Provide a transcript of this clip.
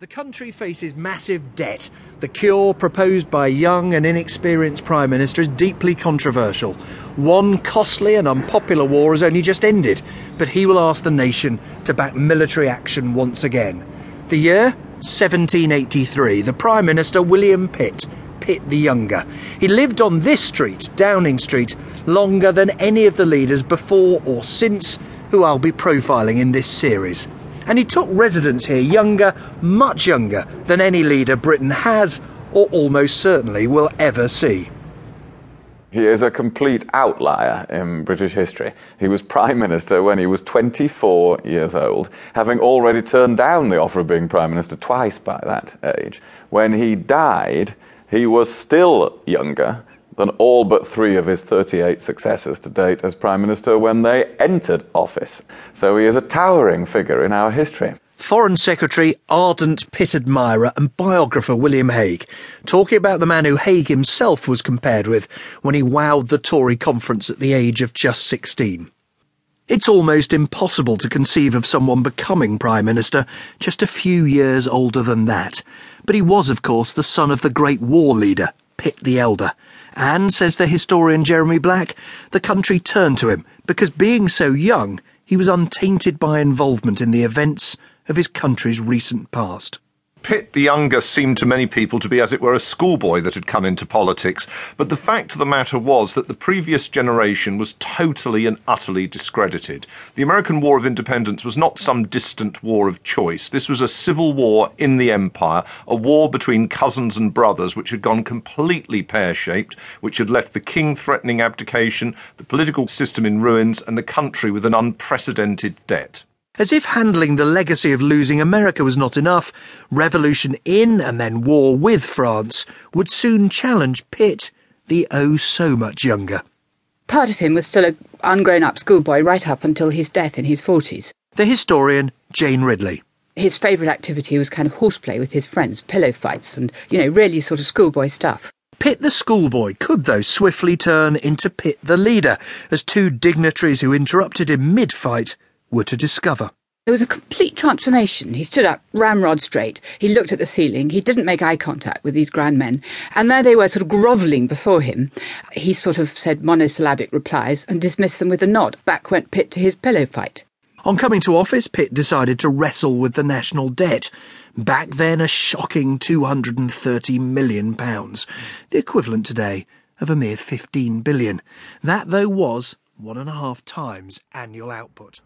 The country faces massive debt. The cure proposed by young and inexperienced Prime Minister is deeply controversial. One costly and unpopular war has only just ended, but he will ask the nation to back military action once again. The year? 1783. The Prime Minister, William Pitt. Pitt the Younger. He lived on this street, Downing Street, longer than any of the leaders before or since who I'll be profiling in this series and he took residence here younger, much younger, than any leader Britain has or almost certainly will ever see. He is a complete outlier in British history. He was Prime Minister when he was 24 years old, having already turned down the offer of being Prime Minister twice by that age. When he died, he was still younger than all but three of his 38 successors to date as Prime Minister when they entered office. So he is a towering figure in our history. Foreign Secretary, ardent Pitt admirer, and biographer William Hague, talking about the man who Hague himself was compared with when he wowed the Tory conference at the age of just 16. It's almost impossible to conceive of someone becoming Prime Minister just a few years older than that. But he was, of course, the son of the great war leader, Pitt the Elder, and, says the historian Jeremy Black, the country turned to him because being so young, he was untainted by involvement in the events of his country's recent past. Pitt the younger seemed to many people to be, as it were, a schoolboy that had come into politics. But the fact of the matter was that the previous generation was totally and utterly discredited. The American War of Independence was not some distant war of choice. This was a civil war in the empire, a war between cousins and brothers, which had gone completely pear shaped, which had left the king threatening abdication, the political system in ruins, and the country with an unprecedented debt. As if handling the legacy of losing America was not enough, revolution in and then war with France would soon challenge Pitt, the oh so much younger. Part of him was still an ungrown up schoolboy right up until his death in his 40s. The historian Jane Ridley. His favourite activity was kind of horseplay with his friends, pillow fights, and, you know, really sort of schoolboy stuff. Pitt the schoolboy could, though, swiftly turn into Pitt the leader, as two dignitaries who interrupted him mid fight were to discover. There was a complete transformation. He stood up, ramrod straight. He looked at the ceiling. He didn't make eye contact with these grand men. And there they were, sort of grovelling before him. He sort of said monosyllabic replies and dismissed them with a nod. Back went Pitt to his pillow fight. On coming to office, Pitt decided to wrestle with the national debt. Back then, a shocking £230 million, the equivalent today of a mere 15 billion. That, though, was one and a half times annual output.